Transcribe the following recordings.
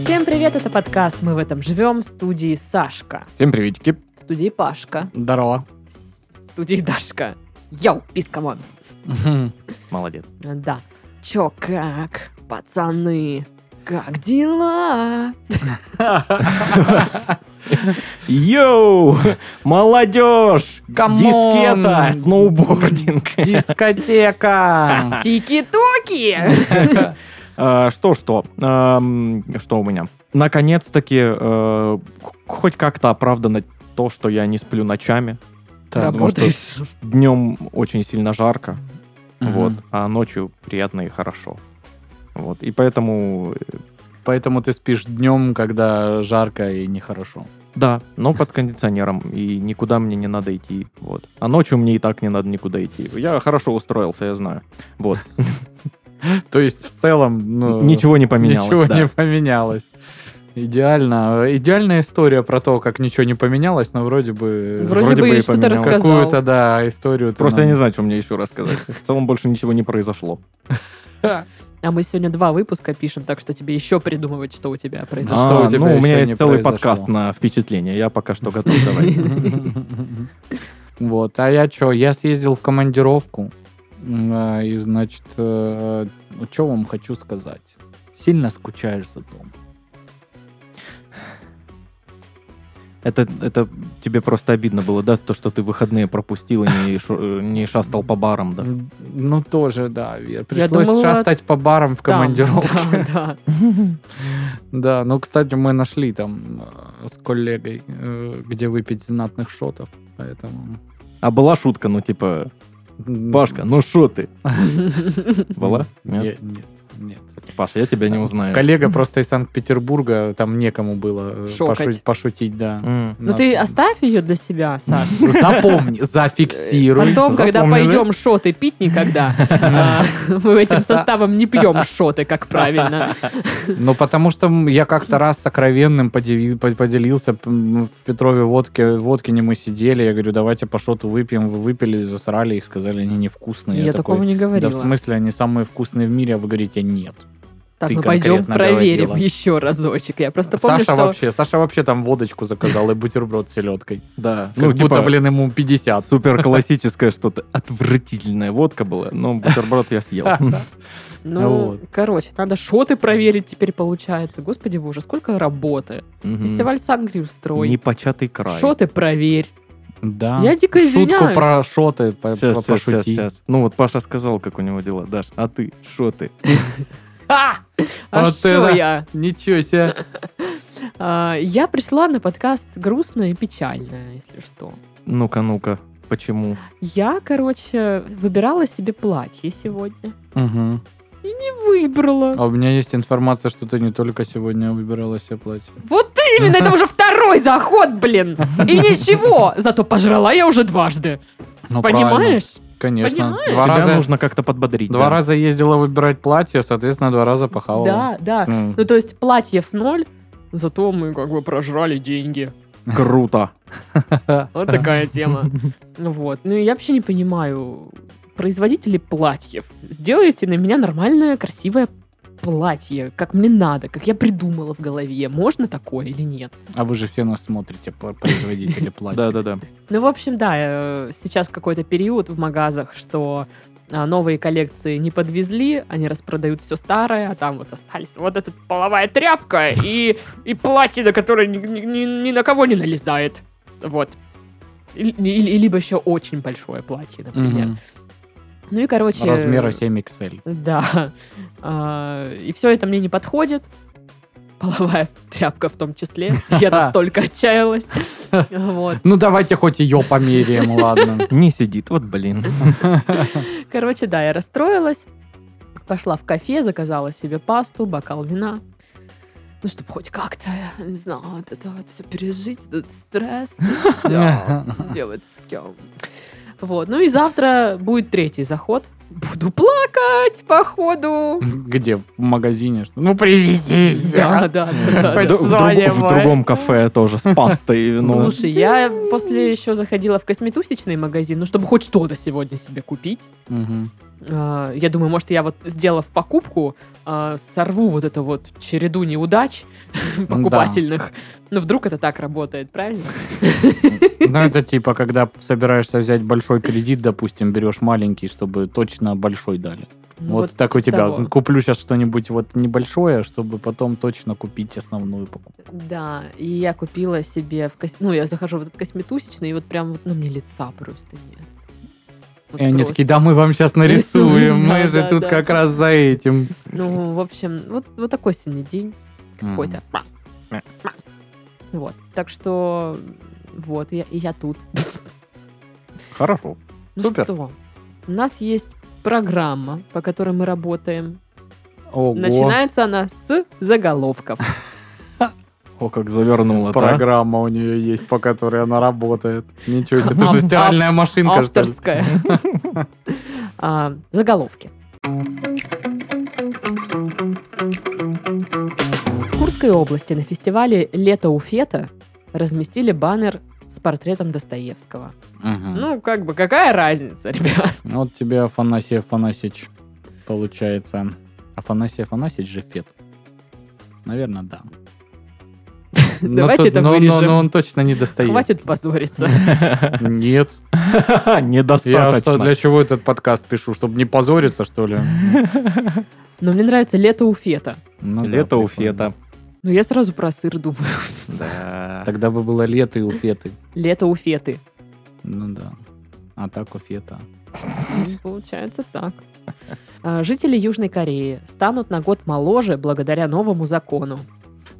Всем привет, это подкаст «Мы в этом живем» в студии Сашка, Всем приветики. в студии Пашка, Здорово. в студии Дашка. Yo, peace, come on. Молодец. Да. Чё, как, пацаны? Как дела? Yo! Молодежь! Come on! Дискета! Сноубординг! Дискотека! Тики-туки! Что-что? Ам, Что у меня? Наконец-таки э, хоть как-то оправдано то, что я не сплю ночами. потому что Работаешь? Днем очень сильно жарко, вот, а ночью приятно и хорошо. Вот, и поэтому, э, Поэтому ты спишь днем, когда жарко и нехорошо. Да, но под кондиционером, и никуда мне не надо идти, вот. А ночью мне и так не надо никуда идти. Я хорошо устроился, я знаю. Вот, То есть в целом ну, ничего не поменялось, ничего да. не поменялось. Идеально. Идеальная история про то, как ничего не поменялось, но вроде бы... Вроде, вроде бы бы и что-то рассказал. Какую-то, да, историю Просто я нам- не знаю, что мне еще рассказать. В целом больше ничего не произошло. А мы сегодня два выпуска пишем, так что тебе еще придумывать, что у тебя произошло. А, что у тебя ну, у меня есть целый произошло? подкаст на впечатление. Я пока что готов давай. Вот, а я что, я съездил в командировку, а, и, значит, что вам хочу сказать? Сильно скучаешь за домом. Это, это тебе просто обидно было, да, то, что ты выходные пропустил и не, шо- э, не шастал по барам, да? Ну, тоже, да, Вер. Пришлось думала, шастать по барам в Там, командировке. Да, да. Да, ну, кстати, мы нашли там э, с коллегой, э, где выпить знатных шотов, поэтому... А была шутка, ну типа, Пашка, ну шо ты? Была? Нет? Нет, нет, нет. Паша, я тебя не узнаю. Коллега просто из Санкт-Петербурга, там некому было э, пошу- пошутить, да. М. Ну ты оставь ее для себя, Саш. Запомни, зафиксируй. Потом, когда пойдем шоты пить никогда, а, мы этим составом не пьем шоты, как правильно. Ну, потому что я как-то раз сокровенным подели- по- поделился в Петрове водке, в Водкине мы сидели, я говорю, давайте по шоту выпьем, вы выпили, засрали их, сказали, они невкусные. Я такой, такого не Да в говорила. смысле, они самые вкусные в мире, а вы говорите, нет. Так, ты мы пойдем конкретно проверим говорила. еще разочек. Я просто помню, Саша что... вообще, Саша вообще там водочку заказал и бутерброд с селедкой. Да. Как Ну, будто, типа, блин, ему 50. супер классическое что-то. Отвратительная водка была, но бутерброд я съел. Ну, Вот. короче, надо шоты проверить теперь получается. Господи боже, сколько работы. Фестиваль Сангри устрой. Непочатый край. Шоты проверь. Да. Я дико Шутку извиняюсь. про шоты по- Сейчас, по- сейчас, сейчас, пошути. сейчас. Ну вот Паша сказал, как у него дела. Даш, а ты, шо ты? А, а это- я? Ничего себе. А, я пришла на подкаст грустная и печальная, если что. Ну-ка, ну-ка, почему? Я, короче, выбирала себе платье сегодня. Мгм. Не выбрала. А у меня есть информация, что ты не только сегодня выбирала себе платье. Вот именно, это уже второй заход, блин. И ничего, зато пожрала я уже дважды. Ну, правильно. Понимаешь? Конечно. Понимаешь? Два, Тебя раза, нужно как-то подбодрить. два да. раза ездила выбирать платье, соответственно, два раза похавала. Да, да. М. Ну, то есть платьев ноль, зато мы как бы прожрали деньги. Круто. Вот такая тема. Вот. Ну, я вообще не понимаю, производители платьев, сделайте на меня нормальное, красивое платье, как мне надо, как я придумала в голове. Можно такое или нет? А вы же все нас смотрите, пр- производители платьев. Да-да-да. Ну, в общем, да, э, сейчас какой-то период в магазах, что а, новые коллекции не подвезли, они распродают все старое, а там вот остались вот эта половая тряпка и, и платье, на которое ни, ни- ни- ни на кого не налезает. Вот. Или, или- либо еще очень большое платье, например. Мгм. Ну и, короче... Размера 7XL. Да. А, и все это мне не подходит. Половая тряпка в том числе. Я настолько отчаялась. Вот. Ну, давайте хоть ее померяем, ладно. Не сидит, вот блин. Короче, да, я расстроилась. Пошла в кафе, заказала себе пасту, бокал вина. Ну, чтобы хоть как-то, я не знаю, вот это вот все пережить, этот стресс, все делать с кем. Вот. Ну и завтра будет третий заход буду плакать, походу. Где? В магазине? что? Ну, привези. Да, да, да, В, друг- другом кафе тоже с пастой. ну. Слушай, я после еще заходила в косметусечный магазин, ну, чтобы хоть что-то сегодня себе купить. А, Я думаю, может, я вот, сделав покупку, а, сорву вот эту вот череду неудач покупательных. Ну, вдруг это так работает, правильно? Ну, это типа, когда собираешься взять большой кредит, допустим, берешь маленький, чтобы точно большой дали. Ну, вот, так у тебя. того. Куплю сейчас что-нибудь вот небольшое, чтобы потом точно купить основную покупку. Да, и я купила себе, в кос- ну, я захожу в этот косметусечный, и вот прям вот, ну, мне лица просто нет. Вот И они просто. такие, да мы вам сейчас нарисуем, мы да, же да, тут да. как раз за этим. Ну, в общем, вот, вот такой сегодня день какой-то. Вот, так что, вот, я, и я тут. Хорошо. Ну Супер. что, у нас есть программа, по которой мы работаем. Ого. Начинается она с заголовков. О, как завернула Программа у нее есть, по которой она работает. Ничего себе, это же стиральная машинка, что ли? Авторская. А, Заголовки. В Курской области на фестивале «Лето у Фета» разместили баннер с портретом Достоевского. Мгм. Ну, как бы, какая разница, ребят? Вот тебе Афанасий Афанасьич получается. Афанасий Афанасьич же Фет. Наверное, да. Но Давайте тут- это но- вырежем. Но он точно не достает. Хватит позориться. Нет. Я что, Недостаточно. для чего этот подкаст пишу? Чтобы не позориться, что ли? Но мне нравится «Лето у Фета». Ну да, Лето у. Фета. Ну, я сразу про сыр думаю. Да. Тогда бы было лето и у Феты. «Лето у Феты». Ну да. А так у Фета. Получается так. А, Жители Южной Кореи станут на год моложе благодаря новому закону.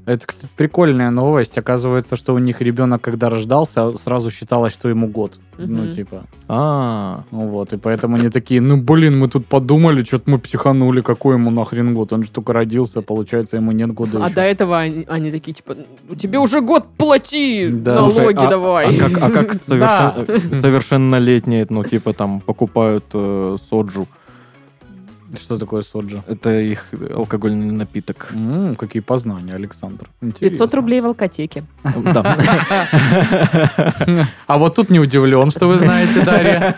Это, кстати, прикольная новость. Оказывается, что у них ребенок, когда рождался, сразу считалось, что ему год. Ну, типа. А, Ну вот, и поэтому они такие, ну, блин, мы тут подумали, что-то мы психанули, какой ему нахрен год? Он же только родился, получается, ему нет года А еще. до этого они, они такие, типа, «Ну, тебе уже год плати, Да. налоги Слушай, а- давай. а как, а как Да. совершен- совершеннолетние, ну, типа, там, покупают э, соджу. Что такое соджа? Это их алкогольный напиток. М, какие познания, Александр. Интересно. 500 рублей в алкотеке. Да. А вот тут не удивлен, что вы знаете, Дарья.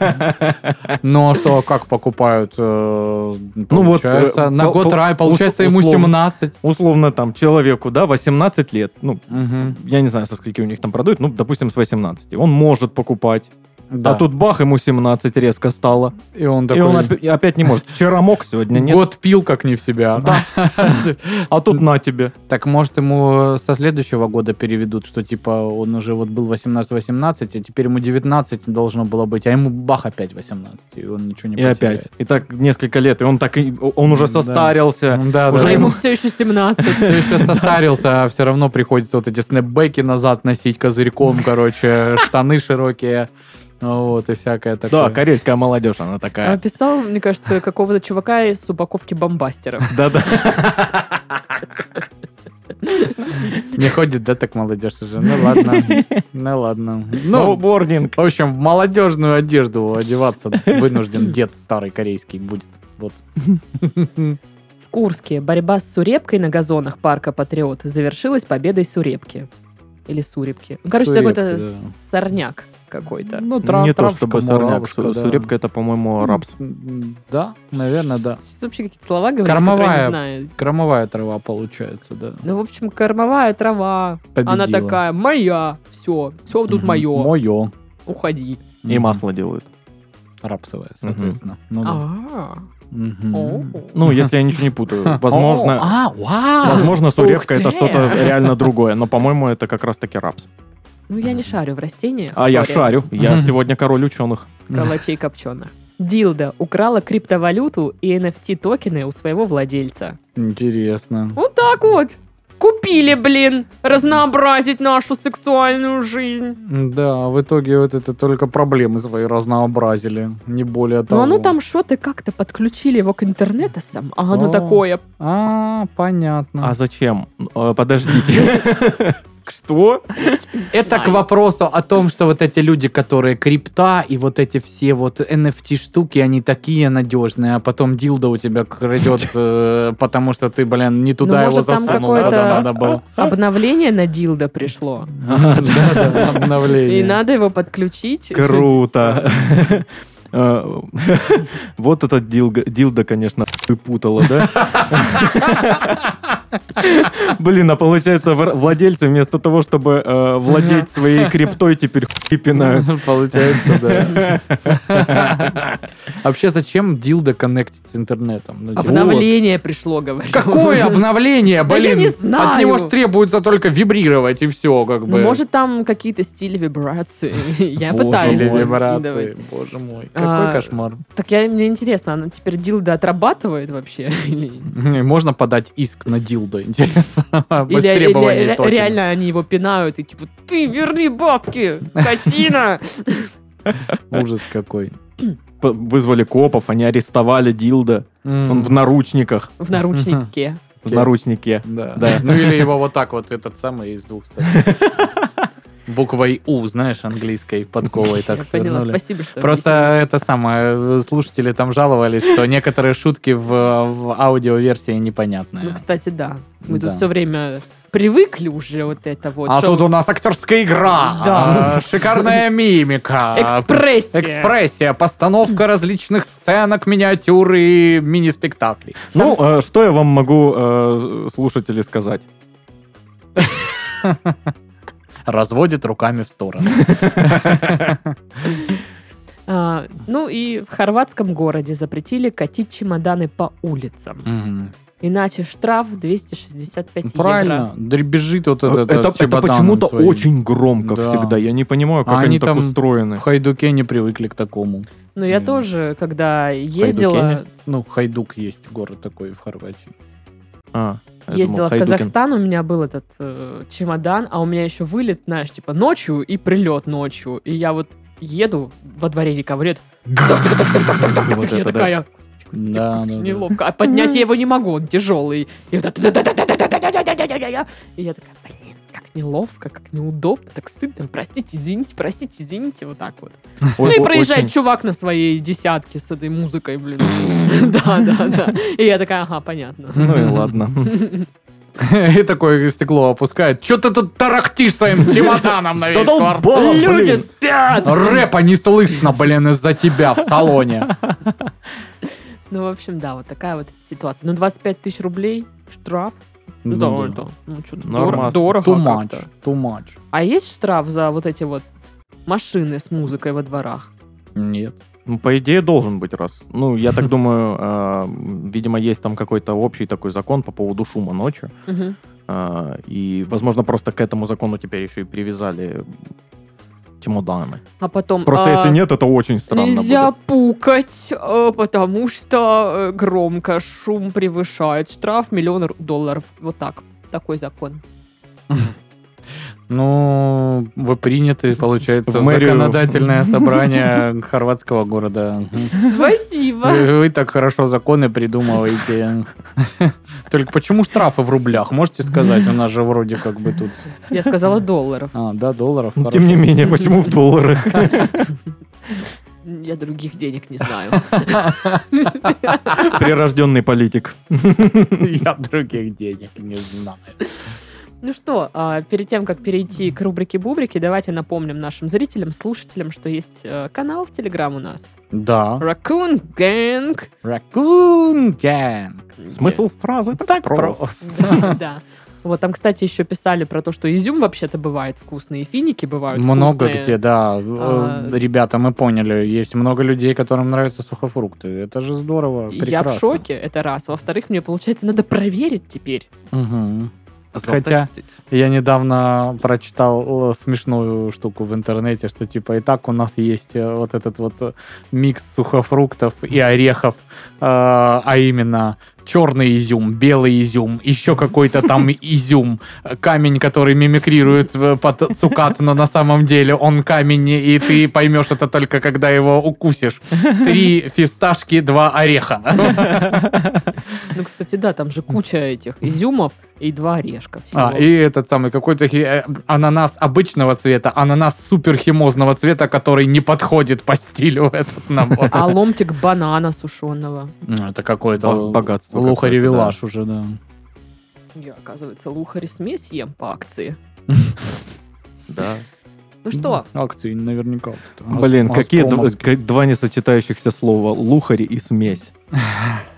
Но что, как покупают? э, Ну вот, Получается, э, на год рай, получается, ему условно. 17. Условно, там, человеку, да, 18 лет, ну, я не знаю, со скольки у них там продают, ну, допустим, с 18. Он может покупать. Да. А тут бах, ему 17 резко стало. И он И такой... он опя- и опять не может. Вчера мог, сегодня нет. Год пил как не в себя. А тут на тебе. Так может ему со следующего года переведут, что типа он уже вот был 18-18, а теперь ему 19 должно было быть, а ему бах опять 18, и он ничего не И опять. И так несколько лет. И он так и- он уже Да. состарился. Да, Уже А да. ему все еще 17. все еще состарился, а все равно приходится вот эти снэпбэки назад носить козырьком, короче, штаны широкие, вот, и всякое такое. Да, корейская молодежь, она такая. Описал, мне кажется, какого-то чувака из упаковки бомбастеров. Да-да. Не ходит, да, так молодежь уже. Ну ладно, ну ладно. Ну, Сноубординг. в общем, в молодежную одежду одеваться вынужден дед старый корейский будет. Вот. В Курске борьба с сурепкой на газонах парка Патриот завершилась победой сурепки. Или сурепки. Ну, Короче, какой-то да. сорняк какой-то. Ну, Не то чтобы сорняк. да. Сурепка это, по-моему, рапс. М, Да, наверное, да. Сейчас вообще какие-то слова говорить, Кормовая. не знаю. Кормовая трава получается, да. Ну, в общем, кормовая трава. Она Победила. такая, моя. Все, все тут Мгм. мое. Мое. Уходи. И Мгм. масло делают. Рапсовое, соответственно. Ну да. А. Ну, если я ничего не путаю. Возможно, А, возможно, сурепка это что-то реально другое. Но, по-моему, это как раз-таки рапс. Ну, я не шарю в растениях. А я шарю. Я сегодня король ученых. Калачей копченых. Дилда украла криптовалюту и NFT-токены у своего владельца. Интересно. Вот так вот. Купили, блин, разнообразить нашу сексуальную жизнь. Да, в итоге вот это только проблемы свои разнообразили, не более того. Ну, оно там что-то как-то подключили его к интернету сам, а оно О. такое. А, понятно. А зачем? Э, Подождите. Что? Это к вопросу о том, что вот эти люди, которые крипта и вот эти все вот NFT-штуки, они такие надежные, а потом дилда у тебя крадет, э, потому что ты, блин, не туда Ну, его засунул, надо было. Обновление на дилдо пришло. Обновление. И надо его подключить. Круто. Э, Вот этот дилда, конечно, путала, да? Блин, а получается, владельцы вместо того, чтобы э, владеть своей криптой, теперь хуй пинают. Получается, да. Вообще, зачем дилда коннектить с интернетом? Ну, типа, Обновление пришло, говорю. Какое обновление, блин? не знаю. От него ж требуется только вибрировать, и все, как бы. Ну, может, там какие-то стили вибрации. Я Боже пытаюсь мой, боже мой. А, Какой кошмар. Так я, мне интересно, она теперь дилда отрабатывает вообще? Или, Можно подать иск на дилдо, интересно. Без или- требований или токена. реально они его пинают и типа, ты верни бабки, скотина! Ужас какой. Вызвали копов, они арестовали дилда. Он в наручниках. В наручнике. В наручнике. Да. Да. Ну или его вот так вот, этот самый из двух сторон. Буквой У, знаешь, английской подковой так Я поняла, свернули. спасибо, что Просто это самое, слушатели там жаловались, что некоторые шутки в, в аудиоверсии непонятные. Ну, кстати, да. Мы тут все время привыкли уже вот это вот. а шоу. тут у нас актерская игра, Да. а, шикарная мимика, Экспрессия. экспрессия, постановка различных сценок, миниатюр и мини-спектаклей. Ну, э, что я вам могу, э, слушатели, сказать? Разводит руками в сторону. А, ну и в хорватском городе запретили катить чемоданы по улицам. Иначе штраф 265 евро. Правильно, дребезжит вот этот это, это чемоданом почему-то своим. очень громко Да. всегда. Я не понимаю, как А они, они так там устроены. В Хайдуке не привыкли к такому. Но я М. тоже, когда ездила, Хайдукене? Ну, Хайдук есть город такой в Хорватии. А, ездила думал, в. Казахстан, у меня был этот э, чемодан, а у меня еще вылет, знаешь, типа ночью и прилет ночью. И я вот еду, во дворе. Вот я такая, господи, Да, да, неловко. А поднять я его не могу, он тяжелый. И вот так- И я такая, блин, как неловко, как неудобно, так стыдно. Простите, извините, простите, извините, вот так вот. Ну и проезжает очень- чувак на своей десятке с этой музыкой, блин. Да, да, да. И я такая, ага, понятно. Ну и ладно. И такое стекло опускает. Че ты тут тарахтишь своим чемоданом на весь квартал? Люди спят! Рэпа не слышно, блин, из-за тебя в салоне. Ну, в общем, да, вот такая вот ситуация. Ну, 25 тысяч рублей штраф Ну за да. это. Ну, что-то Нормас. дорого Too much, как-то. too much. А есть штраф за вот эти вот машины с музыкой во дворах? Нет. Ну, по идее, должен быть раз. Ну, я так думаю, э, видимо, есть там какой-то общий такой закон по поводу шума ночью. Мгм. Э, И, возможно, просто к этому закону теперь еще и привязали чемоданы. А потом... Просто а, если нет, это очень странно Нельзя будет. пукать, э, потому что э, громко шум превышает. Штраф миллион долларов. Вот так. Такой закон. Ну, вы приняты, получается, В мэрию. законодательное собрание хорватского города. Спасибо. Вы, вы так хорошо законы придумываете. Только почему штрафы в рублях? Можете сказать? У нас же вроде как бы тут... Я сказала долларов. А, да, долларов. Ну. Тем не менее, почему в долларах? Я других денег не знаю. Прирожденный политик. Я других денег не знаю. Ну что, а, перед тем, как перейти к рубрике Бубрики, давайте напомним нашим зрителям, слушателям, что есть э, канал в Телеграм у нас. Да. Raccoon Gang. Raccoon Gang. Смысл фразы Так прост. просто. Да. Вот там, кстати, еще писали про то, что изюм вообще-то бывает вкусный, и финики бывают Много вкусные. где, да. А, Э, Ребята, мы поняли, есть много людей, которым нравятся сухофрукты. Это же здорово, Я в прекрасно. шоке, это раз. Во-вторых, мне, получается, надо проверить теперь. Мгм. Хотя- Я недавно прочитал смешную штуку в интернете, что типа и так у нас есть э, вот этот вот э, микс сухофруктов и орехов, э, а именно черный изюм, белый изюм, еще какой-то там изюм, камень, который мимикрирует под цукат, но на самом деле он камень, и ты поймешь это только когда его укусишь. Три фисташки, два ореха. Ну, кстати, да, там же куча этих изюмов. и два орешка. всего. А, и этот самый какой-то хи- э, ананас обычного цвета, ананас суперхимозного цвета, который не подходит по стилю этот набор. А ломтик банана сушеного. Ну, это какое-то Бо- богатство лухаревелаш уже, да. Я, оказывается, лухари смесь ем по акции. Да. Ну что, Акции наверняка. Блин, какие два несочетающихся слова. Лухари и смесь.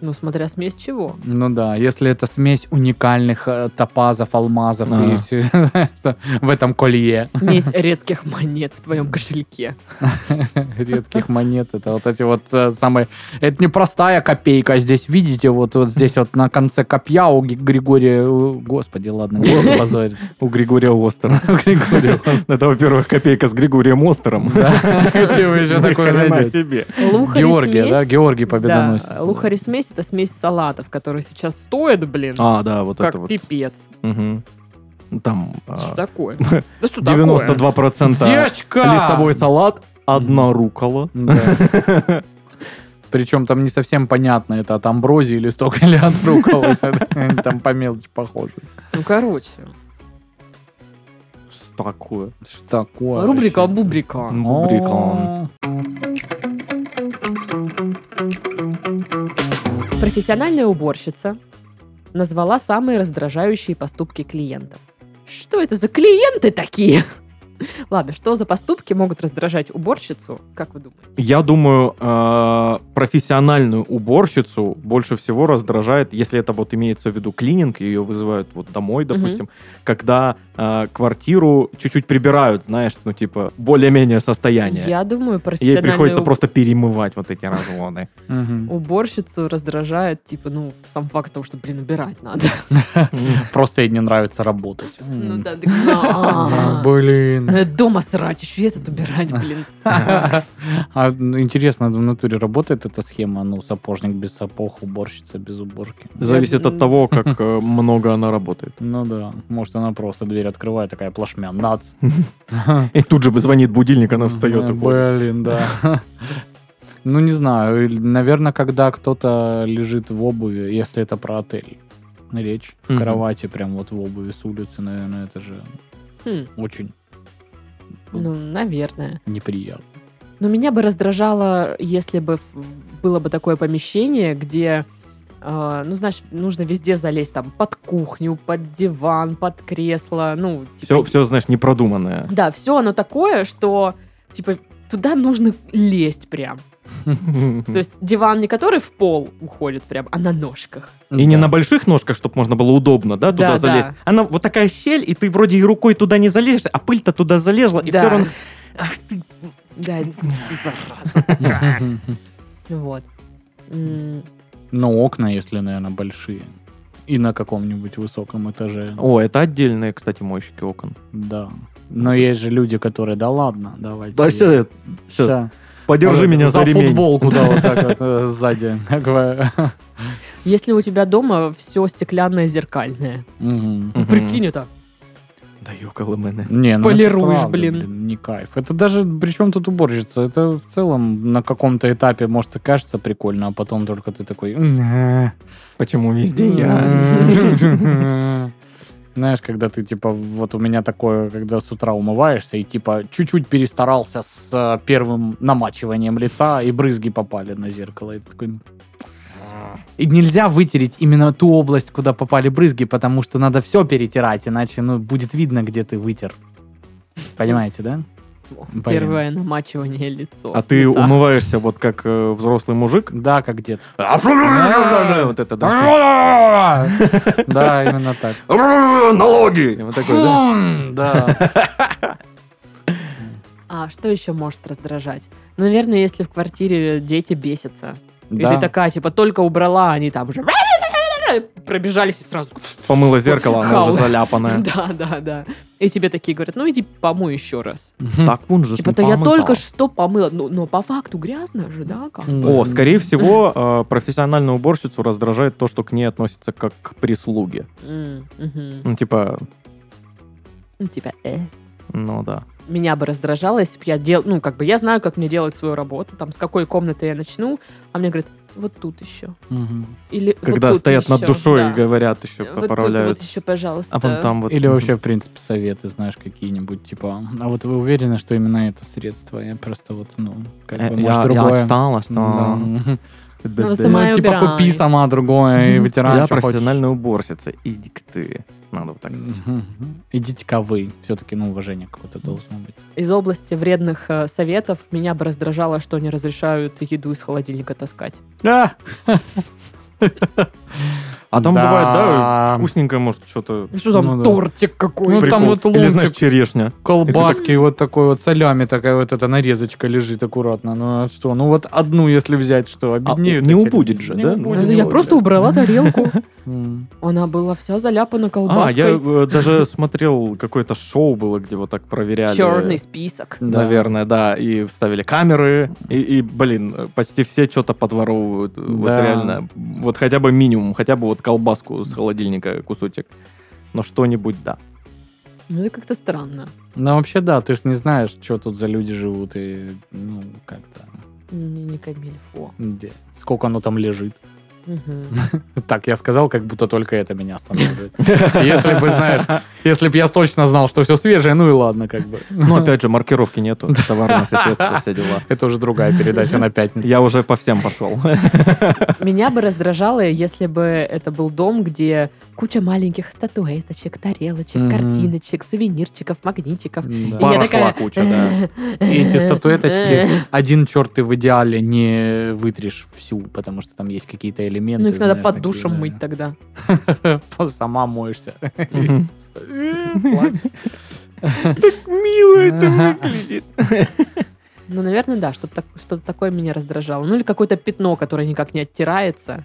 ну смотря смесь чего. Ну да, если это смесь уникальных э, топазов, алмазов А. и что в этом колье Смесь редких монет в твоем кошельке. редких монет, это вот эти вот э, самые... Это не простая копейка, здесь, видите, вот, вот здесь вот на конце копья у Григория... Господи, ладно. У Григория Остера. У Григория. Это, во-первых, копейка с Григорием Остером. Где вы еще такое найдете? Лухари Георгия, да? Георгий Победоносец. Да, лухари смесь это смесь салатов, которые сейчас стоят, блин, А, да, вот как это вот. пипец. Мгм. Там а, Что такое? Да что такое? 92% Девочка! листовой салат, одна рукола. Да. Причем там не совсем понятно, это от амброзии листок или от рукола. Там по мелочи похоже. Ну, короче. Что такое? Что такое? Рубрика вообще? Бубрика. Профессиональная уборщица назвала самые раздражающие поступки клиентов. Что это за клиенты такие? Ладно, что за поступки могут раздражать уборщицу, как вы думаете? Я думаю, э, профессиональную уборщицу больше всего раздражает, если это вот имеется в виду клининг, ее вызывают вот домой, допустим, когда э, квартиру чуть-чуть прибирают, знаешь, ну типа более-менее состояние. Я думаю, Ей профессиональную приходится просто перемывать вот эти разводы. Мгм. уборщицу раздражает, типа, ну, сам факт того, что, блин, убирать надо. Просто ей не нравится работать. Ну да, а, Блин. Дома срать, еще и этот убирать, блин. А ну, интересно, в натуре работает эта схема? Ну, сапожник без сапог, уборщица без уборки. Зависит от того, как э, много она работает. Ну да, может она просто дверь открывает, такая плашмя, нац. И тут же звонит будильник, она встает. Блин, да. Ну, не знаю, наверное, когда кто-то лежит в обуви, если это про отель. Речь. В кровати прям вот в обуви с улицы, наверное, это же Хм, очень Ну, наверное. неприятно. Но меня бы раздражало, если бы было бы такое помещение, где, э, ну, знаешь, нужно везде залезть, там, под кухню, под диван, под кресло, ну, Все, типа, все, знаешь, непродуманное. Да, все оно такое, что, типа, туда нужно лезть прям. То есть диван не который в пол уходит прям, а на ножках. И не на больших ножках, чтобы можно было удобно, да, туда Да, залезть. да. Она вот такая щель, и ты вроде и рукой туда не залезешь, а пыль-то туда залезла, и Да. все равно... Ах ты, Да, зараза. Вот. Но окна, если, наверное, большие. И на каком-нибудь высоком этаже. О, это отдельные, кстати, мойщики окон. Да. Но есть же люди, которые, да ладно, давайте. Да, сейчас, Ща. подержи Вот меня за, ремень. футболку, да, вот так вот э, сзади. Если у тебя дома все стеклянное зеркальное, ну, прикинь это. Да ёкало мене. Не, ну это Полируешь, правда, блин. Не кайф. Это даже, причем тут уборщица, это в целом на каком-то этапе, может, и кажется прикольно, а потом только ты такой... «М, Почему везде я? м». Знаешь, когда ты, типа, вот у меня такое, когда с утра умываешься и, типа, чуть-чуть перестарался с э, первым намачиванием лица, и брызги попали на зеркало. И ты такой... И нельзя вытереть именно ту область, куда попали брызги, потому что надо все перетирать, иначе, ну, будет видно, где ты вытер. Понимаете, да? Блин. Первое намачивание лицо. А ты лица. умываешься вот как э, взрослый мужик? Да, как дед. Вот это да. Да, именно так. Налоги! Вот такой, да? А что еще может раздражать? Ну, наверное, если в квартире дети бесятся. И ты такая, типа, только убрала, они там пробежались и сразу. Помыла зеркало, она уже Хаос. заляпанная. Да, да, да. И тебе такие говорят, ну иди помой еще раз. Так вон же Типа, то я только что помыла. Ну, но по факту грязно же, да? Как? О, скорее всего, э, профессиональную уборщицу раздражает то, что к ней относятся как к прислуге. Ну, типа, Ну, Типа, э. ну да. Меня бы раздражало, если бы я дел... Ну, как бы я знаю, как мне делать свою работу, там, с какой комнаты я начну, а мне говорят, вот тут еще. Мгм. Или вот Когда тут стоят над еще, душой да. и говорят еще, Вот тут поправляют. вот еще, пожалуйста. А вон там вот... Или вообще, в принципе, советы, знаешь, какие-нибудь, типа, а вот вы уверены, что именно это средство? Я просто вот, ну, как Э, бы, Я может, я другое. читала, что... Да. Да, Ну, да. сама- Ну, типа, убирай. купи сама другое и вытирай, Я хочешь. профессиональная уборщица. Иди-ка ты. Надо вот так. Идите-ка вы. Все-таки, ну, уважение какое-то должно быть. Из области вредных э, советов меня бы раздражало, что не разрешают еду из холодильника таскать. Да. А там Да. бывает, да, вкусненькое, может, что-то... Что там, Ну да. тортик какой? Ну, там вот Или, знаешь, черешня. Колбаски, вот такой вот солями, такая вот эта нарезочка лежит аккуратно. Ну, а что? Ну, вот одну, если взять, что, обеднеют. не эти убудет же, Не да? убудет, Ну, не я убудет. просто убрала тарелку. Она была вся заляпана А, колбаской. я э, даже смотрел, какое-то шоу было, где вот так проверяли. Черный список. Наверное, да. И вставили камеры. И, блин, почти все что-то подворовывают. Вот реально. Вот хотя бы минимум, хотя бы вот колбаску с холодильника кусочек. Но что-нибудь, да. Ну, это как-то странно. Ну, вообще, да, ты ж не знаешь, что тут за люди живут, и, ну, как-то, Не, не камильфо. где- сколько оно там лежит. Так, я сказал, как будто только это меня останавливает. Если бы, знаешь, если бы я точно знал, что все свежее, ну и ладно, как бы. Но опять же, маркировки нету. Товарное соседство, все дела. Это уже другая передача на пятницу. Я уже по всем пошел. Меня бы раздражало, если бы это был дом, где куча маленьких статуэточек, тарелочек, Мгм. картиночек, сувенирчиков, магнитиков. Да. И я такая... куча, да. И эти статуэточки, один черт ты в идеале не вытрешь всю, потому что там есть какие-то элементы. Ну, их надо знаешь, под такие, душем да. мыть тогда. Сама моешься. Мгм. Плачь. Мило это выглядит. Ну, наверное, да, что-то, так- что-то такое меня раздражало. Ну, или какое-то пятно, которое никак не оттирается.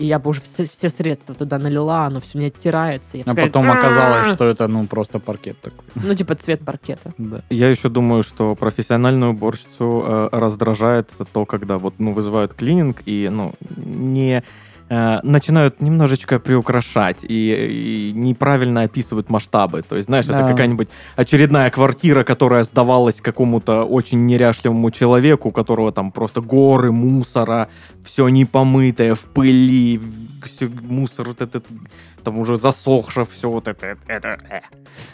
И я бы уже все, все средства туда налила, оно все не оттирается. Я А такая, потом оказалось, что это, ну, просто паркет такой. Ну, типа цвет паркета. Да. Я еще думаю, что профессиональную уборщицу э, раздражает то, когда вот ну вызывают клининг и ну не э, начинают немножечко приукрашать и, и неправильно описывают масштабы. То есть, знаешь, это Да. какая-нибудь очередная квартира, которая сдавалась какому-то очень неряшливому человеку, у которого там просто горы мусора, все непомытое, в пыли, всё, мусор вот этот, там уже засохшее, все вот это, это, э.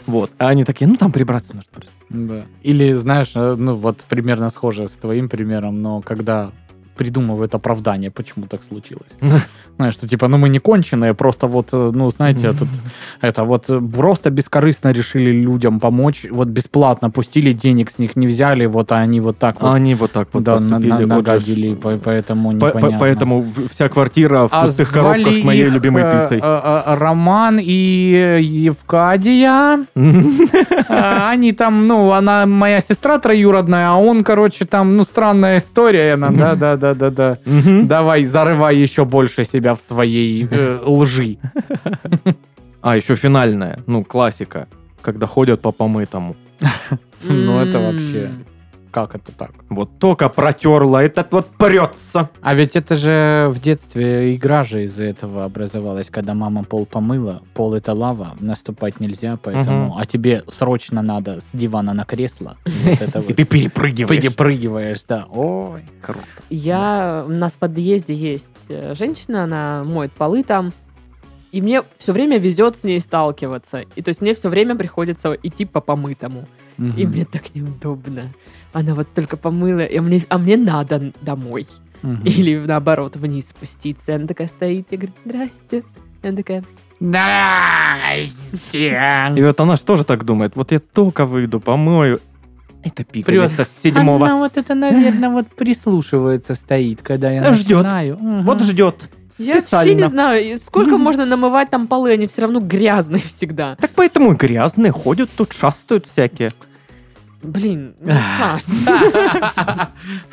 Вот. А они такие, ну там прибраться нужно. просто». Да. Или, знаешь, э, ну вот примерно схоже с твоим примером, но когда придумывают оправдание, почему так случилось. Знаешь, что типа, ну мы не конченые, просто вот, э, ну знаете, тут это вот э, просто бескорыстно решили людям помочь, вот бесплатно пустили, денег с них не взяли, вот а они вот так А вот они вот так вот да, поступили. на- вот же нагадили, по- поэтому По- по- непонятно. Поэтому вся квартира в А пустых коробках с моей их, любимой э, пиццей. э, э, Роман и Евкадия. А, Они там, ну, она моя сестра троюродная, а он, короче, там, ну, странная история. Она, да, да, да, да, да. Давай, зарывай еще больше себя в своей э, лжи. А, еще финальная, ну, классика, когда ходят по помытому. Ну, это вообще... Как это так? Вот только протерла, этот вот прется. А ведь это же в детстве игра же из-за этого образовалась, когда мама пол помыла, пол это лава, наступать нельзя, поэтому... Мгм. А тебе срочно надо с дивана на кресло. И ты перепрыгиваешь. Перепрыгиваешь, да. Ой. Круто. Я, у нас в подъезде есть э, женщина, она моет полы там, и мне все время везет с ней сталкиваться. И то есть мне все время приходится идти по помытому. И мне так неудобно. Она вот только помыла, и мне, а мне надо домой. Или наоборот, вниз спуститься. И она такая стоит и говорит, здрасте. И она такая, Здрасте. И вот она же тоже так думает. Вот я только выйду, помою. Это пикается с седьмого. Она вот это, наверное, вот прислушивается, стоит, когда я Ждет. начинаю. Мгм. Вот ждет. Я вообще не знаю, сколько можно намывать там полы, они все равно грязные всегда. Так поэтому и грязные ходят тут, шастают всякие. Блин, ну, Саш,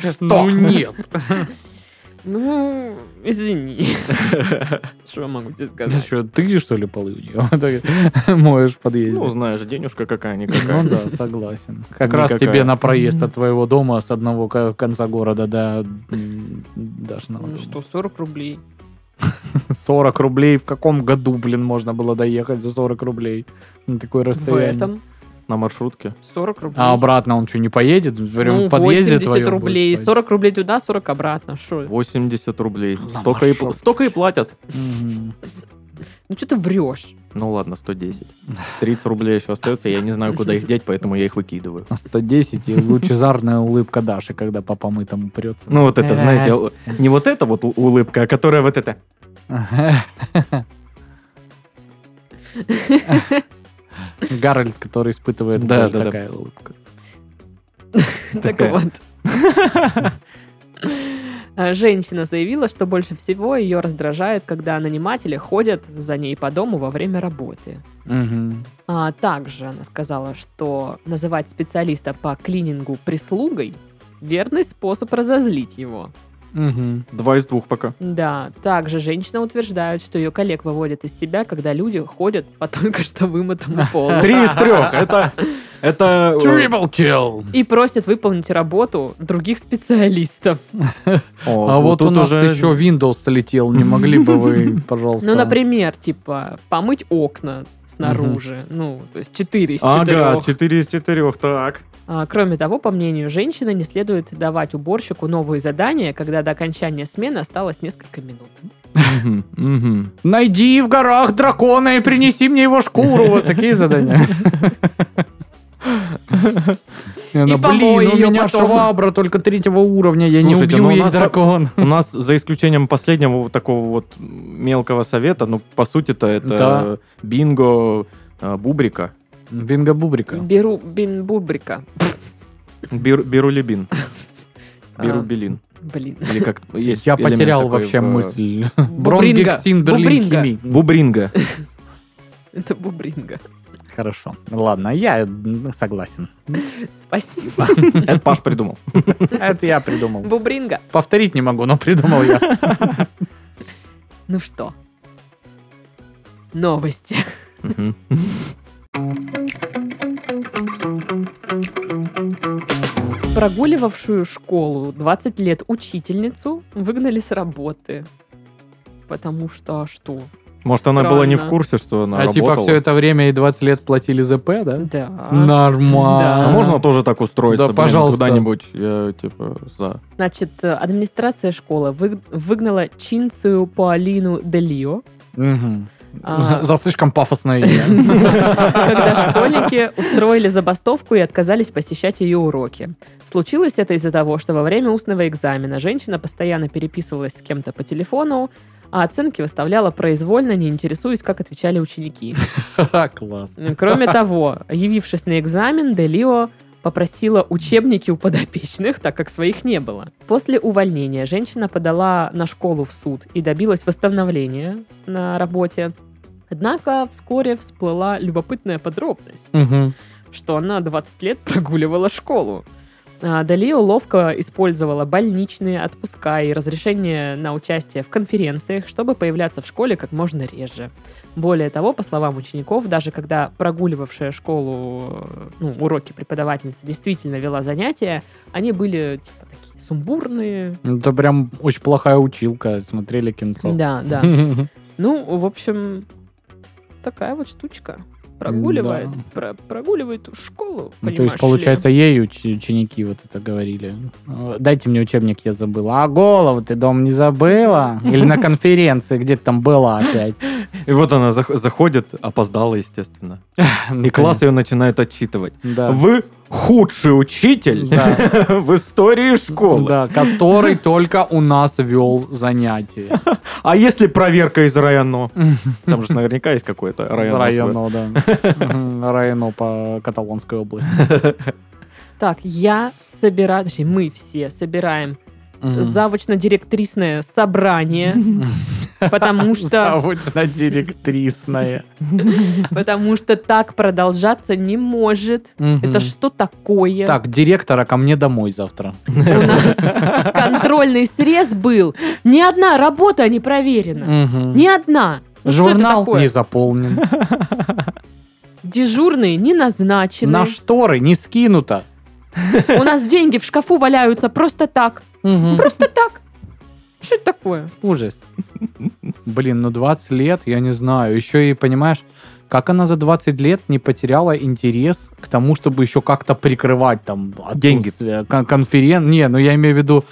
Ну нет. ну, извини. Что я могу тебе Ну сказать? что, ты что ли полы у нее моешь в подъезде? Ну, знаешь, денежка Ну какая-никакая. да, согласен. Как раз тебе на проезд от твоего дома с одного ко- конца города до Дашного Ну что, 40 рублей. 40 рублей. В каком году, блин, можно было доехать за 40 рублей на такое В расстояние? этом. на маршрутке. 40 рублей. А обратно он что, не поедет? Прям ну, в подъезде 80 твоем рублей. будет стоять? 40 рублей туда, 40 обратно. Шо? 80 рублей. На Столько и, столько и платят. Ну, что ты врешь? Ну ладно, 110. 30 рублей еще остается, я не знаю, куда их деть, поэтому я их выкидываю. На 110 и лучезарная улыбка Даши, когда по помытому прется. Ну вот это, знаете, не вот эта вот улыбка, а которая вот эта. Гарольд, который испытывает Да, боль, да, да. такая улыбка. Так вот. А, Женщина заявила, что больше всего ее раздражает, когда наниматели ходят за ней по дому во время работы. Мгм. А также она сказала, что называть специалиста по клинингу прислугой – верный способ разозлить его. Мгм. Два из двух пока. Да, также женщина утверждает, что ее коллег выводят из себя, когда люди ходят по только что вымытому полу. Три из трех. Это... Это... э, Triple kill. И просят выполнить работу других специалистов. о, А вот у тут нас уже- еще Windows слетел. Не могли бы вы, пожалуйста? Ну, например, типа, помыть окна снаружи. Ну, то есть 4 из Ага, 4. 4 из 4, так. А, кроме того, по мнению женщины, не следует давать уборщику новые задания, когда до окончания смены осталось несколько минут. Найди в горах дракона и принеси мне его шкуру. Вот такие задания. И она, помой Блин, у её меня потом». швабра только третьего уровня, я не Слушайте, убью ну у ей дракон. У нас, за исключением последнего вот такого вот мелкого совета, ну, по сути-то это Да. бинго э, бубрика. Бинго Бубрика. Беру бин бубрика. Бир, Бирулибин. А. Бирубилин. Блин. Или как есть Я потерял такой вообще в, э, мысль. Бубринга. Бронгексин, Берлин, Бубринга. Это бубринга. Хорошо. Ладно, я согласен. Спасибо. Это Паш придумал. Это я придумал. Бубринга. Повторить не могу, но придумал я. Ну что? Новости. Прогуливавшую школу 20 лет учительницу выгнали с работы. Потому что что? Может, она была не в курсе, что она А типа работала? все это время и 20 лет платили ЗП, да? Да. Нормально. А можно тоже так устроиться, Да, блин, пожалуйста. куда-нибудь? Я, типа, за. Значит, э, администрация школы вы- выгнала Чинцию Пуалину Делио, Мгм. За, за слишком пафосное имя. когда школьники устроили забастовку и отказались посещать ее уроки. Случилось это из-за того, что во время устного экзамена женщина постоянно переписывалась с кем-то по телефону, а оценки выставляла произвольно, не интересуясь, как отвечали ученики. Класс. Кроме того, явившись на экзамен, Делио попросила учебники у подопечных, так как своих не было. После увольнения женщина подала на школу в суд и добилась восстановления на работе. Однако вскоре всплыла любопытная подробность, Мгм. что она 20 лет прогуливала школу. А, Далио ловко использовала больничные отпуска и разрешение на участие в конференциях, чтобы появляться в школе как можно реже. Более того, по словам учеников, даже когда прогуливавшая школу ну, уроки преподавательница действительно вела занятия, они были типа такие сумбурные. Это прям очень плохая училка. Смотрели кинцо. Да, да. Ну, в общем, такая вот штучка. Прогуливает, Да. про- прогуливает школу. Ну, то есть, понимаешь ли. получается, ей уч- ученики вот это говорили. «Э, Дайте мне учебник, я забыла. А голову ты дом не забыла? Или на конференции где то там была опять? И вот она зах- заходит, опоздала, естественно. Ну, И класс ее начинает отчитывать. Да. Вы худший учитель Да. в истории школы. Да, который только у нас вел занятия. А если проверка из районо? Там же наверняка есть какой-то район. Районо, да. Районо по Каталонской области. Так, я собираю, точнее, мы все собираем Мгм. завочно-директрисное собрание, потому что, Заочно-директрисная. потому что так продолжаться не может. Это что такое? Так, директора ко мне домой завтра. У нас контрольный срез был. Ни одна работа не проверена. Ни одна. Ну, Журнал не заполнен. Дежурные не назначены. На шторы не скинуто. У нас деньги в шкафу валяются просто так. Мгм. Просто так. Что это такое? Ужас. Блин, ну 20 лет, я не знаю. Еще и, понимаешь, как она за 20 лет не потеряла интерес к тому, чтобы еще как-то прикрывать там Деньги. конферен... Не, ну я имею в виду,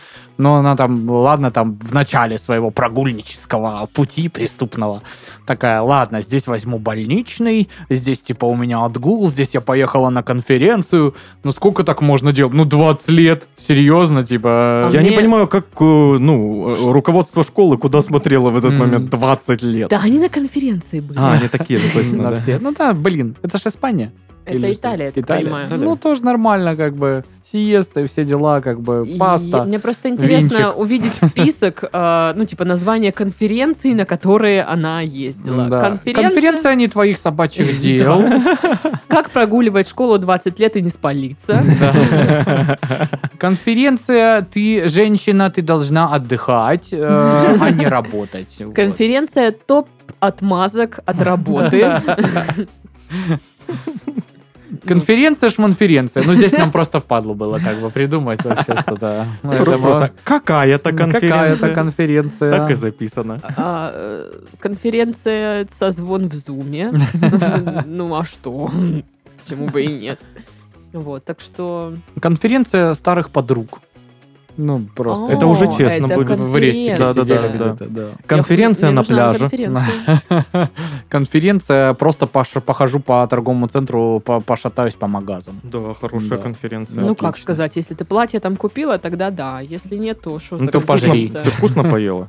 но она там, ладно, там в начале своего прогульнического пути преступного такая, ладно, здесь возьму больничный, здесь типа у меня отгул, здесь я поехала на конференцию. Ну сколько так можно делать? Ну 20 лет, серьезно, типа... А Я не мне- понимаю, как э, ну, э, руководство школы куда смотрело в этот М. момент 20 лет. Да, они на конференции были. А, они такие, да, точно, да. Ну да, блин, это же Испания. Это Или? Италия, я так Италия. понимаю. Италия. Ну, тоже нормально, как бы. Сиеста и все дела, как бы, И паста. Мне просто интересно винчик. увидеть список, э, ну, типа, названия конференций, на которые она ездила. Да. Конференция, Конференция не твоих собачьих дел. Как прогуливать школу 20 лет и не спалиться. Конференция, ты женщина, ты должна отдыхать, э, а не работать. Конференция топ отмазок от работы. Конференция, шмонференция. Ну, здесь нам просто впадло было как бы придумать вообще что-то. Ну, это Просто было- какая-то конференция. Какая-то конференция. Так и записано. А, э, Конференция созвон в зуме. Ну, а что? Почему бы и нет? Вот, так что... Конференция старых подруг. Ну, просто. Это уже честно это будет. в Рестике Да, да, да. Конференция Мне на пляже. конференция. Конференция, просто похожу по торговому центру, по- пошатаюсь по магазам. Да, хорошая Да. конференция. Ну, отлично. как сказать, если ты платье там купила, тогда да. Если нет, то что Ну, ты вкусно, ты вкусно поела.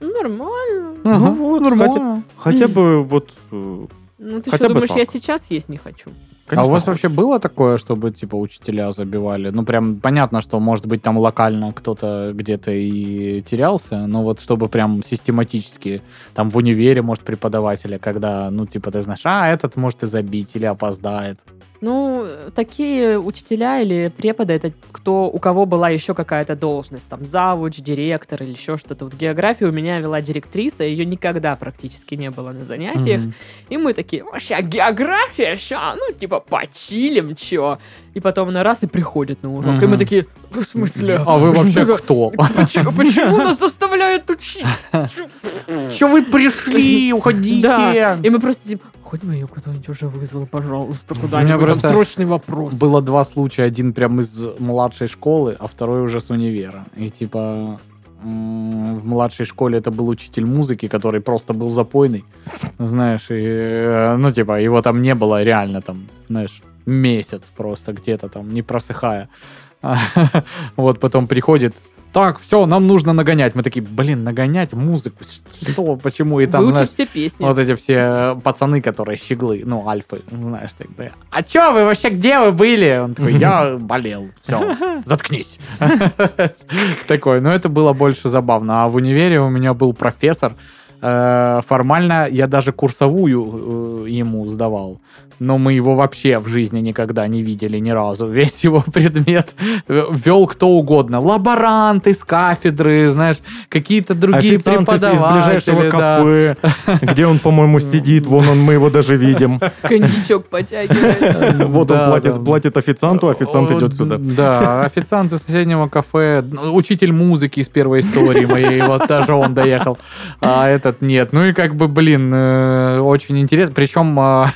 Ну, Нормально. Ага, вот, нормально. Хотя бы вот... э, Ну, ты Хотя что, думаешь, я сейчас есть не хочу? А у конечно, вас вообще было такое, чтобы, типа, учителя забивали? Ну, прям понятно, что, может быть, там локально кто-то где-то и терялся, но вот чтобы прям систематически, там в универе, может, преподавателя, когда, ну, типа, ты знаешь, а, этот может и забить или опоздает. Ну, такие учителя или преподы, это кто, у кого была еще какая-то должность, там, завуч, директор или еще что-то. Вот географию у меня вела директриса, ее никогда практически не было на занятиях. Мгм. И мы такие, вообще, география, ща, ну, типа, почилим, чё. И потом она раз и приходит на урок. И мы такие, в смысле? А вы вообще кто? Почему, почему нас заставляют учить? Че вы пришли? Уходите! Да, и мы просто сидим, хоть бы ее куда-нибудь уже вызвал, пожалуйста, куда-нибудь, там срочный вопрос. Было два случая. Один прям из младшей школы, а второй уже с универа. И типа в младшей школе это был учитель музыки, который просто был запойный. Знаешь, и, э, ну, типа, его там не было реально там, знаешь, месяц просто где-то там, не просыхая. Вот потом приходит, так, все, нам нужно нагонять. Мы такие, блин, нагонять музыку, что, почему? И там, Выучить знаешь, все песни. вот эти все пацаны, которые щеглы, ну, альфы, ну, знаешь, так, да. А чё вы вообще, где вы были? Он такой, я болел, все, заткнись. Такой, ну, это было больше забавно. А в универе у меня был профессор, Э, формально я даже курсовую э, ему сдавал, но мы его вообще в жизни никогда не видели ни разу. Весь его предмет вел кто угодно. Лаборанты с кафедры, знаешь, какие-то другие Официант из, из преподаватели. ближайшего да. кафе, где он, по-моему, сидит, вон он, мы его даже видим. Коньячок потягивает. Вот он платит, платит официанту, официант О, идет сюда. Да, официант из соседнего кафе, ну, учитель музыки из первой истории моей, вот даже он доехал, а этот нет. Ну и как бы, блин, э, очень интересно. Причем а,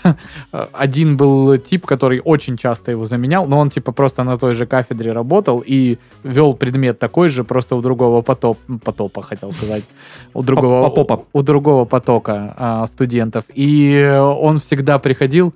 один был тип, который очень часто его заменял, но он типа просто на той же кафедре работал и вел предмет такой же, просто у другого потоп, потопа, хотел сказать, у другого, Попопа. у другого потока а, студентов. И он всегда приходил,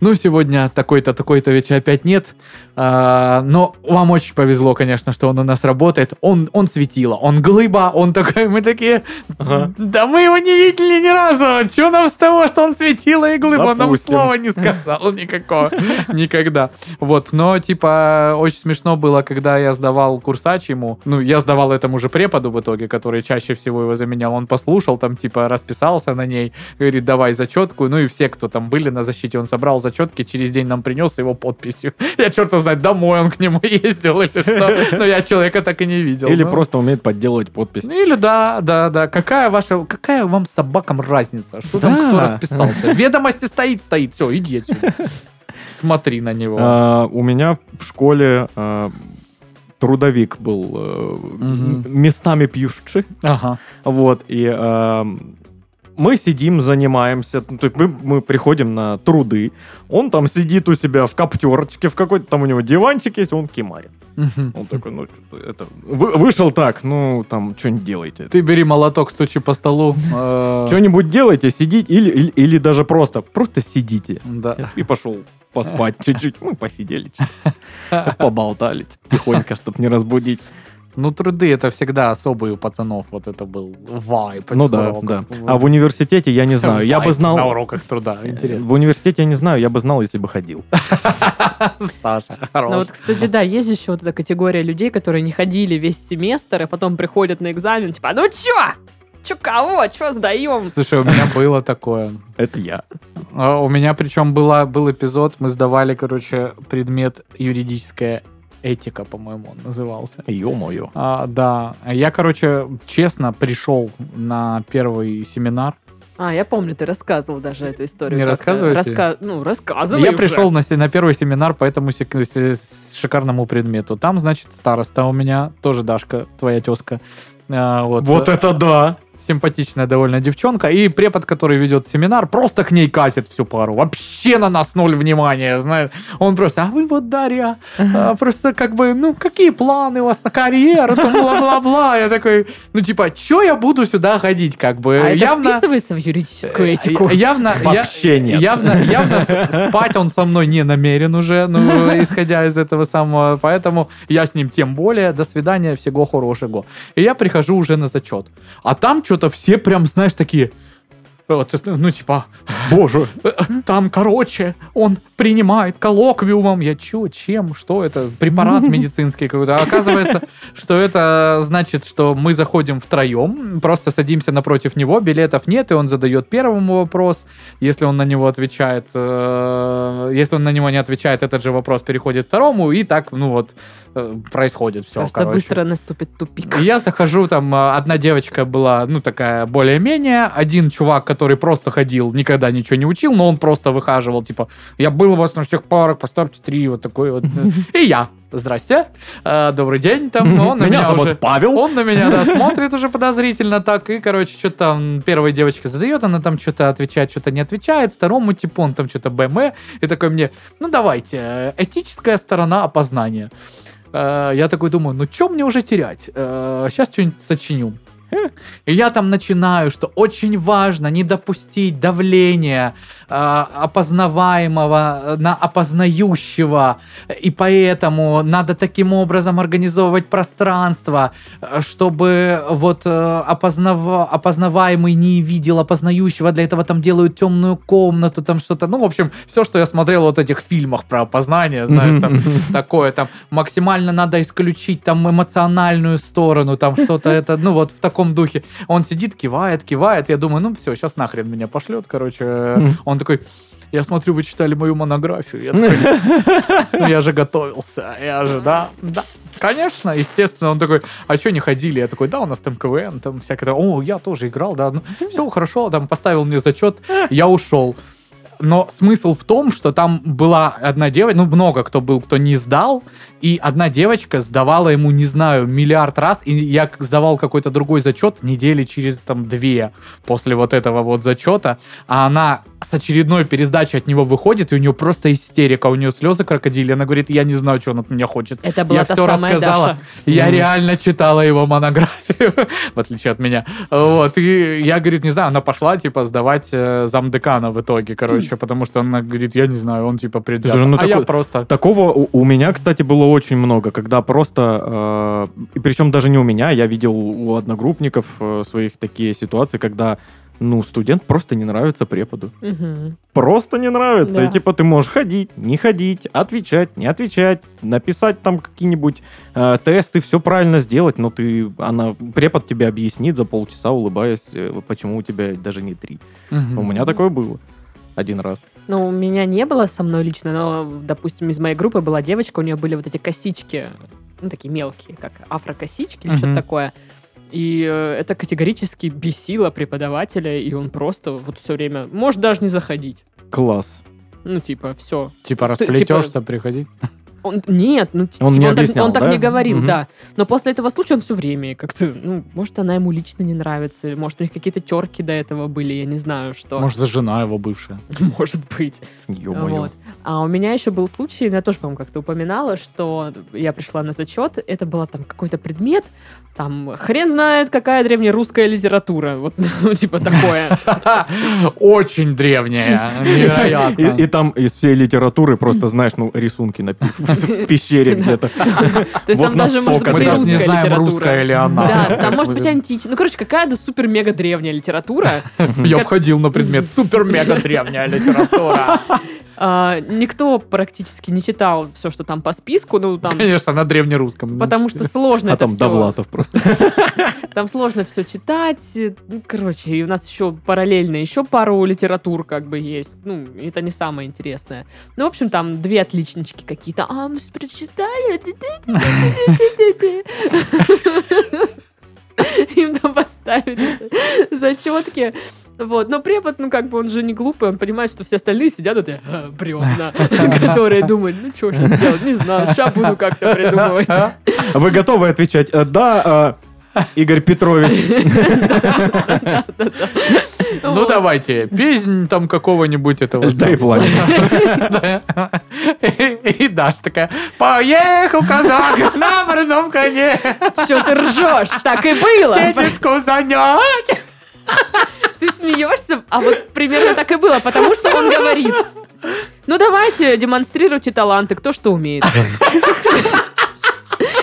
ну, сегодня такой-то, такой-то ведь опять нет. А, но вам очень повезло, конечно, что он у нас работает. Он, он светило, он глыба, он такой, мы такие, Ага. да мы его не видели ни разу. Че нам с того, что он светило и глыба? Он нам Допустим. слова не сказал никакого. Никогда. Вот, но, типа, очень смешно было, когда я сдавал курсач ему. Ну, я сдавал этому же преподу в итоге, который чаще всего его заменял. Он послушал, там, типа, расписался на ней, говорит, давай зачетку. Ну, и все, кто там были на защите, он собрал зачетки, через день нам принес его подписью. Я черт знает, домой он к нему ездил или что. Но я человека так и не видел. Или Ну, просто умеет подделывать подпись. ну, Или да, да, да. Какая ваша, какая вам собакам разница? Что там Да. кто расписался? Ведомости стоит, стоит. Все, иди отсюда. Смотри на него. А, У меня в школе а, трудовик был э, м- местами пьющий. Ага. Вот, и эм, мы сидим, занимаемся, ну, то есть мы, мы приходим на труды, он там сидит у себя в коптерочке, в какой-то там у него диванчик есть, он кимарит. Он такой, ну, это, вы- вышел так, ну, там, что-нибудь делайте. Ты бери молоток, стучи по столу. э, Что-нибудь делайте, сидите, или, или, или даже просто, просто сидите. Да. И пошел поспать чуть-чуть. Мы посидели, чуть- поболтали тихонько, чтобы не разбудить. Ну, труды это всегда особый у пацанов. Вот это был вайп. Ну да, да. А в университете я не знаю. Я бы На знал... уроках труда. Интересно. В университете я не знаю, я бы знал, если бы ходил. Саша, Ну хорош. вот, кстати, да, есть еще вот эта категория людей, которые не ходили весь семестр, и потом приходят на экзамен, типа, ну чё? Чё кого? Чё сдаем? Слушай, у меня было такое. Это я. А, У меня причем была, был эпизод, мы сдавали, короче, предмет юридическая этика, по-моему, он назывался. Ё-моё. А, да, я, короче, честно пришел на первый семинар. А, я помню, ты рассказывал даже эту историю. Не как-то. рассказываете? Раска- Ну, рассказывай я уже. пришел на, на первый семинар по этому сек- шикарному предмету. Там, значит, староста у меня, тоже Дашка, твоя тезка. А, вот, Вот это да! Симпатичная довольно девчонка, и препод, который ведет семинар, просто к ней катит всю пару. Вообще на нас ноль внимания, знаешь. Он просто, а вы вот, Дарья, а, просто как бы, ну, какие планы у вас на карьеру, там, бла-бла-бла. Я такой, ну, типа, чё я буду сюда ходить, как бы? А это явно... вписывается в юридическую Э, этику? Явно, я- Вообще нет. Явно, явно спать он со мной не намерен уже, ну, исходя из этого самого. Поэтому я с ним тем более. До свидания, всего хорошего. И я прихожу уже на зачет. А там что-то все прям, знаешь, такие... Вот, ну, типа, Боже. «Э, там, короче, он принимает коллоквиумом. Я чё, чем, что это? Препарат медицинский какой-то. А оказывается, что это значит, что мы заходим втроем, просто садимся напротив него, билетов нет, и он задает первому вопрос. Если он на него отвечает, э, если он на него не отвечает, этот же вопрос переходит к второму, и так, ну вот, э, происходит все, Кажется, быстро наступит тупик. и я захожу, там а, одна девочка была, ну, такая более-менее, один чувак, который просто ходил, никогда ничего не учил, но он просто выхаживал, типа, я был у вас на всех парах, поставьте три, вот такой вот. И я, здрасте, э, добрый день, там, он на Меня меня зовут уже... Павел. Он на меня, да, смотрит уже подозрительно так, и, короче, что-то там первая девочка задает, она там что-то отвечает, что-то не отвечает, второму типу он там что-то БМ, и такой мне, ну, давайте, э, этическая сторона опознания. Э, Я такой думаю, ну, что мне уже терять? Сейчас что-нибудь сочиню. И я там начинаю, что очень важно не допустить давления э, опознаваемого на опознающего, и поэтому надо таким образом организовывать пространство, э, чтобы вот э, опознав- опознаваемый не видел опознающего, для этого там делают темную комнату, там что-то, ну, в общем, все, что я смотрел в вот этих фильмах про опознание, знаешь, там такое, там максимально надо исключить там эмоциональную сторону, там что-то это, ну, вот в таком духе. Он сидит, кивает, кивает, я думаю, ну, все, сейчас нахрен меня пошлет, короче. Он такой, я смотрю, вы читали мою монографию. Я такой, ну, я же готовился, я же, да, да. Конечно, естественно, он такой, а что не ходили? Я такой, да, у нас там КВН, там всякое, о, я тоже играл, да, ну, все хорошо, там поставил мне зачет, я ушел. Но смысл в том, что там была одна девочка, ну, много кто был, кто не сдал, и одна девочка сдавала ему, не знаю, миллиард раз, и я сдавал какой-то другой зачет недели через там две после вот этого вот зачета, а она с очередной пересдачи от него выходит, и у нее просто истерика, у нее слезы крокодили, она говорит, я не знаю, что он от меня хочет. Это была я та все самая рассказала. Даша. Я Мгм. реально читала его монографию, в отличие от меня. Вот, и я, говорит, не знаю, она пошла, типа, сдавать э, замдекана в итоге, короче, потому что она говорит, я не знаю, он, типа. Слушай, ну а я просто... Такого у, у меня, кстати, было очень много, когда просто, э, и причем даже не у меня, я видел у одногруппников э, своих такие ситуации, когда, ну, студент просто не нравится преподу. Мгм. Просто не нравится. Да. И типа ты можешь ходить, не ходить, отвечать, не отвечать, написать там какие-нибудь э, тесты, все правильно сделать, но ты, она, препод тебе объяснит за полчаса, улыбаясь, э, почему у тебя даже не три. Мгм. У меня такое было один раз. Ну, у меня не было со мной лично, но, допустим, из моей группы была девочка, у нее были вот эти косички, ну, такие мелкие, как афрокосички или Мгм. что-то такое. И э, это категорически бесило преподавателя, и он просто вот все время, может даже не заходить. Класс. Ну, типа, все. Типа, Ты- расплетешься, приходи. Он, нет, ну, типа, Он не он, так, объяснял, он так да? не говорил, Мгм. да. Но после этого случая он все время как-то, ну, может, она ему лично не нравится, может, у них какие-то терки до этого были, я не знаю, что. Может, за жена его бывшая. Может быть. Ё-моё. Вот. А у меня еще был случай, я тоже, по-моему, как-то упоминала, что я пришла на зачет, это был там какой-то предмет, там хрен знает, какая древнерусская литература, вот, ну, типа такое. Очень древняя. Невероятно. и там из всей литературы просто, знаешь, ну, рисунки на пи- в пещере где-то. То есть Вот там даже, может быть, Мы даже не знаем, русская или она. Да, там может быть античная. Ну, короче, какая-то супер-мега древняя литература. Я обходил на предмет супер-мега древняя литература. А, Никто практически не читал все, что там по списку, ну, там... Конечно, на древнерусском. Потому что сложно А это там всё. Довлатов просто. Там сложно все читать. Ну, короче, и у нас еще параллельно еще пару литератур как бы есть. Ну, это не самое интересное. Ну, в общем, там две отличнички какие-то. А, мы прочитали. Им там поставили за- зачетки. Вот, но препод, ну, как бы он же не глупый, он понимает, что все остальные сидят, вот, «А, бревна, которые думают, ну, что сейчас сделать, не знаю, сейчас буду как-то придумывать. Вы готовы отвечать? Э, Да, э, Игорь Петрович. Ну давайте, песнь там какого-нибудь этого. Да и пламя. И Даша такая, поехал казак на вороном коне, Что ты ржешь? Так и было. дедушку занять. Смеешься, а вот примерно так и было, потому что он говорит. Ну давайте, демонстрируйте таланты, кто что умеет.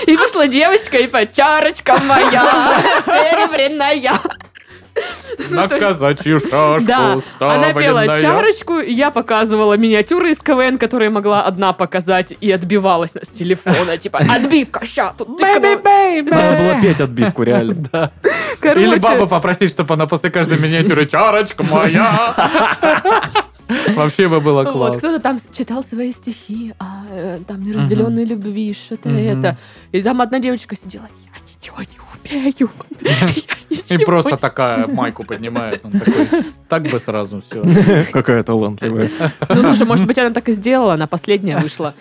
И вышла девочка, и по чарочка моя, серебряная. На Ну, есть- казачью шашку Да, она пела чарочку, и я показывала миниатюры из КВН, которые могла одна показать, и отбивалась с телефона, типа, отбивка, ща, тут ты кого-» Надо было петь отбивку, реально. Короче, Или бабу попросить, чтобы она после каждой миниатюры чарочка моя. Вообще бы было Вот, классно. кто-то там читал свои стихи, а, там неразделенные любви, что-то это. И там одна девочка сидела, я ничего не умею. И просто такая майку поднимает. Он такой, так бы сразу все. Какая талантливая. Ну, слушай, может быть, она так и сделала, она последняя вышла.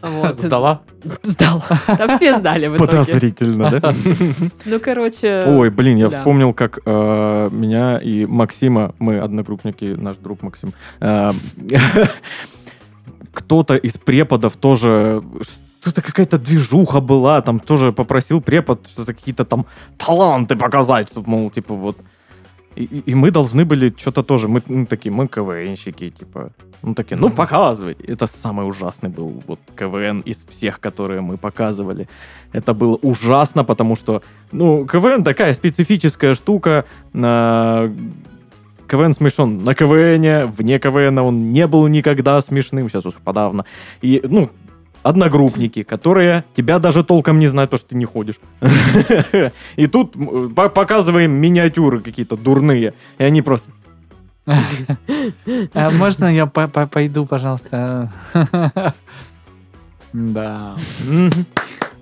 Вот. Сдала? Сдала. Да все сдали в итоге. Подозрительно, да? Ну, короче... Ой, блин, я да. вспомнил, как э, меня и Максима, мы одногруппники, наш друг Максим, э, кто-то из преподов тоже что-то какая-то движуха была, там тоже попросил препод что-то какие-то там таланты показать, мол, типа вот. И, и- мы должны были что-то тоже, мы ну, такие, мы КВНщики, типа, ну такие, ну Мгм. показывайте. Это самый ужасный был вот КВН из всех, которые мы показывали. Это было ужасно, потому что, ну, КВН такая специфическая штука. на- КВН смешон на КВНе, вне КВН он не был никогда смешным, сейчас уж подавно. И, ну, одногруппники, которые тебя даже толком не знают, потому что ты не ходишь. И тут показываем миниатюры какие-то дурные, и они просто... А можно я по- по- пойду, пожалуйста? Да.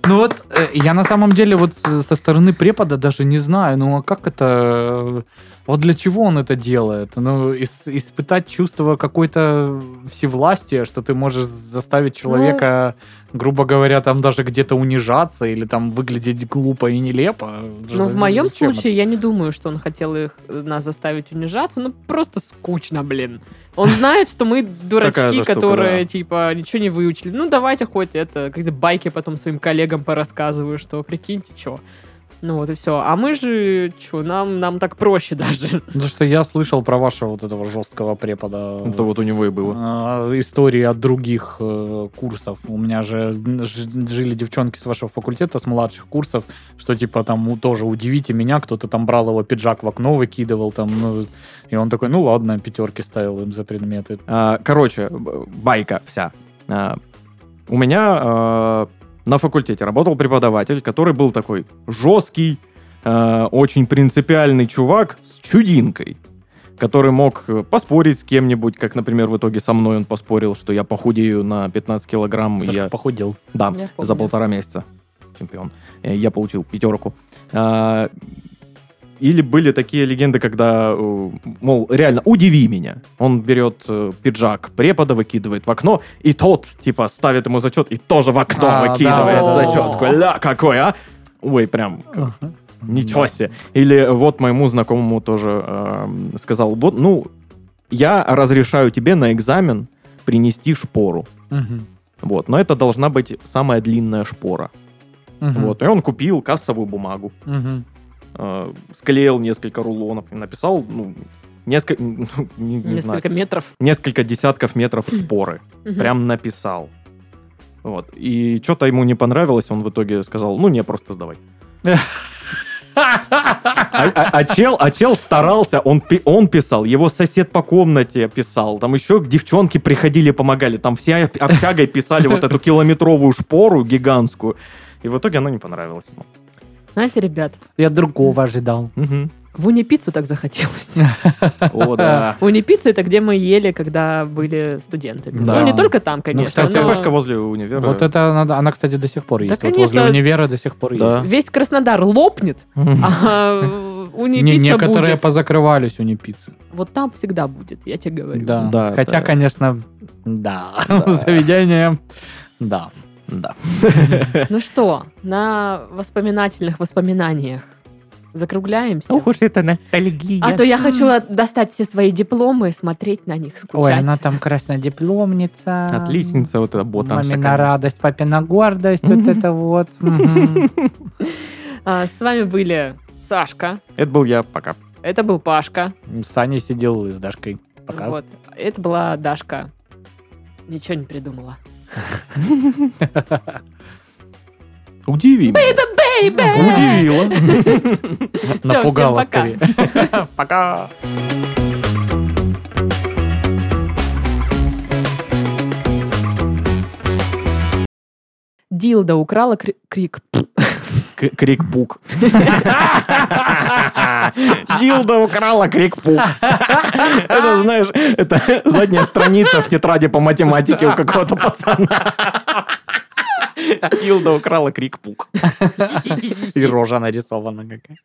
Ну вот, э, я на самом деле вот со стороны препода даже не знаю, ну а как это, э, вот для чего он это делает? Ну, ис- испытать чувство какой-то всевластия, что ты можешь заставить человека, грубо говоря, там даже где-то унижаться или там выглядеть глупо и нелепо. Ну, в моем зачем случае я не думаю, что он хотел их э, нас заставить унижаться. Ну, просто скучно, блин. Он знает, что мы дурачки, которые, типа, ничего не выучили. Ну, давайте хоть это, когда байки потом своим коллегам порассказываю, что, прикиньте, что. Ну, вот и все. А мы же, что, нам, нам так проще даже. Потому что я слышал про вашего вот этого жесткого препода. Это вот у него и было. А, истории от других э, курсов. У меня же жили девчонки с вашего факультета, с младших курсов, что типа там тоже удивите меня, кто-то там брал его пиджак в окно, выкидывал там, ну, и он такой, ну ладно, пятерки ставил им за предметы. А, Короче, байка вся. А, У меня на факультете работал преподаватель, который был такой жесткий, а, очень принципиальный чувак с чудинкой, который мог э, поспорить с кем-нибудь, как, например, в итоге со мной он поспорил, что я похудею на 15 килограмм. Сашка я... похудел. Да, Я за полтора месяца. Чемпион. Э, Я получил пятерку. А, или были такие легенды, когда, э, мол, реально, удиви меня. Он берет э, пиджак препода, выкидывает в окно, и тот, типа, ставит ему зачет и тоже в окно А, выкидывает да. зачетку. Ля, какой, а? Ой, прям, ничего Да. себе. Или вот моему знакомому тоже эм, сказал, вот, ну, я разрешаю тебе на экзамен принести шпору. Мгм. Вот, но это должна быть самая длинная шпора. Мгм. Вот, и он купил кассовую бумагу, Мгм. Э, склеил несколько рулонов и написал, ну, несколько, не, не знаю, Несколько метров. несколько десятков метров шпоры. Прям написал. Вот. И что-то ему не понравилось, он в итоге сказал, ну не, просто сдавай. А, а- а чел, а чел старался, он, он писал, его сосед по комнате писал, там еще девчонки приходили, помогали, там все об- общагой писали вот эту километровую шпору гигантскую, и в итоге она не понравилась ему. Знаете, ребят, Я другого ожидал. В уни-пиццу так захотелось. О, да. Уни-пицца это где мы ели, когда были студентами. Да. Ну, не только там, конечно. кстати, но Кафешка возле универа. Вот это надо, она, кстати, до сих пор есть. Да, Вот возле универа до сих пор Да. есть. Весь Краснодар лопнет, а Не, уни-пицца некоторые будет. позакрывались у пиццы. Вот там всегда будет, я тебе говорю. Да. Да, Хотя, конечно, да. Да. Заведение, да. Да. Ну что, на воспоминательных воспоминаниях закругляемся. уж это ностальгия. А то я хочу достать все свои дипломы, смотреть на них, скучать. Ой, она там красная дипломница. Отличница вот эта ботанша. Мамина радость, папина гордость, вот это вот. А, с вами были Сашка, Это был я, пока. это был Пашка, Саня сидел с Дашкой. Пока. вот, это была Дашка. Ничего не придумала. Удиви меня. Бэйбэ! Удивила. Напугала скорее. Пока. Дилда украла кри- крик. К- Крик-пук. Дилда украла крик-пук. Это, знаешь, это задняя страница в тетради по математике у какого-то пацана. Дилда украла крик-пук. И рожа нарисована какая.